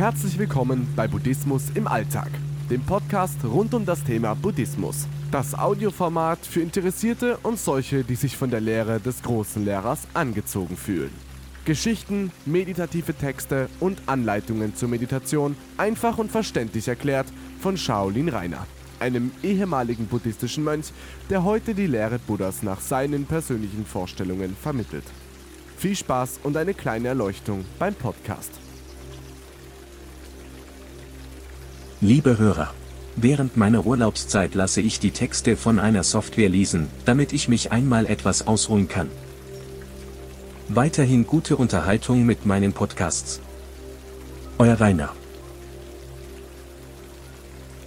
Herzlich willkommen bei Buddhismus im Alltag, dem Podcast rund um das Thema Buddhismus. Das Audioformat für Interessierte und solche, die sich von der Lehre des großen Lehrers angezogen fühlen. Geschichten, meditative Texte und Anleitungen zur Meditation einfach und verständlich erklärt von Shaolin Rainer, einem ehemaligen buddhistischen Mönch, der heute die Lehre Buddhas nach seinen persönlichen Vorstellungen vermittelt. Viel Spaß und eine kleine Erleuchtung beim Podcast. Liebe Hörer, während meiner Urlaubszeit lasse ich die Texte von einer Software lesen, damit ich mich einmal etwas ausruhen kann. Weiterhin gute Unterhaltung mit meinen Podcasts. Euer Rainer.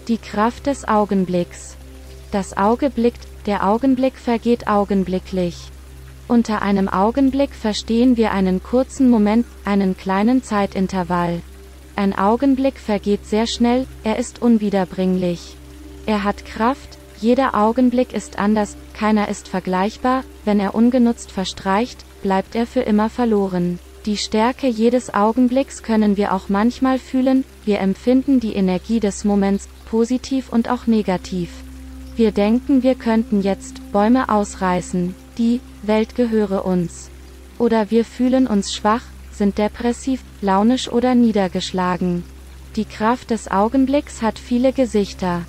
Die Kraft des Augenblicks. Das Auge blickt, der Augenblick vergeht augenblicklich. Unter einem Augenblick verstehen wir einen kurzen Moment, einen kleinen Zeitintervall. Ein Augenblick vergeht sehr schnell, er ist unwiederbringlich. Er hat Kraft, jeder Augenblick ist anders, keiner ist vergleichbar, wenn er ungenutzt verstreicht, bleibt er für immer verloren. Die Stärke jedes Augenblicks können wir auch manchmal fühlen, wir empfinden die Energie des Moments, positiv und auch negativ. Wir denken wir könnten jetzt Bäume ausreißen, die Welt gehöre uns. Oder wir fühlen uns schwach, sind depressiv, launisch oder niedergeschlagen. Die Kraft des Augenblicks hat viele Gesichter.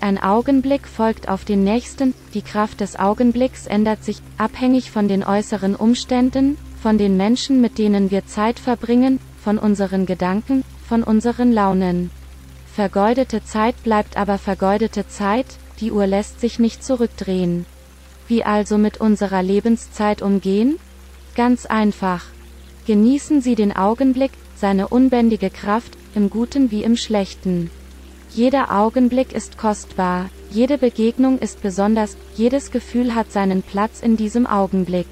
Ein Augenblick folgt auf den nächsten, die Kraft des Augenblicks ändert sich, abhängig von den äußeren Umständen, von den Menschen, mit denen wir Zeit verbringen, von unseren Gedanken, von unseren Launen. Vergeudete Zeit bleibt aber vergeudete Zeit, die Uhr lässt sich nicht zurückdrehen. Wie also mit unserer Lebenszeit umgehen? Ganz einfach. Genießen Sie den Augenblick, seine unbändige Kraft, im Guten wie im Schlechten. Jeder Augenblick ist kostbar, jede Begegnung ist besonders, jedes Gefühl hat seinen Platz in diesem Augenblick.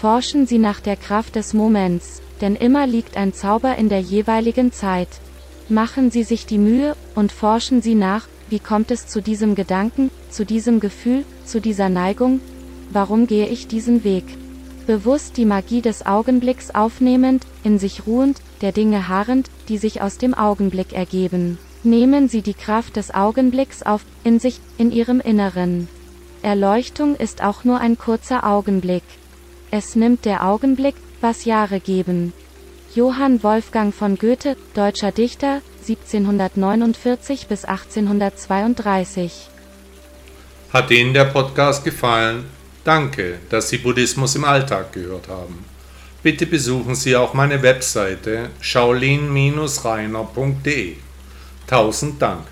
Forschen Sie nach der Kraft des Moments, denn immer liegt ein Zauber in der jeweiligen Zeit. Machen Sie sich die Mühe, und forschen Sie nach, wie kommt es zu diesem Gedanken, zu diesem Gefühl, zu dieser Neigung? Warum gehe ich diesen Weg? Bewusst die Magie des Augenblicks aufnehmend, in sich ruhend, der Dinge harrend, die sich aus dem Augenblick ergeben. Nehmen Sie die Kraft des Augenblicks auf, in sich, in Ihrem Inneren. Erleuchtung ist auch nur ein kurzer Augenblick. Es nimmt der Augenblick, was Jahre geben. Johann Wolfgang von Goethe, deutscher Dichter, 1749 bis 1832. Hat Ihnen der Podcast gefallen? Danke, dass Sie Buddhismus im Alltag gehört haben. Bitte besuchen Sie auch meine Webseite shaolin-reiner.de. Tausend Dank.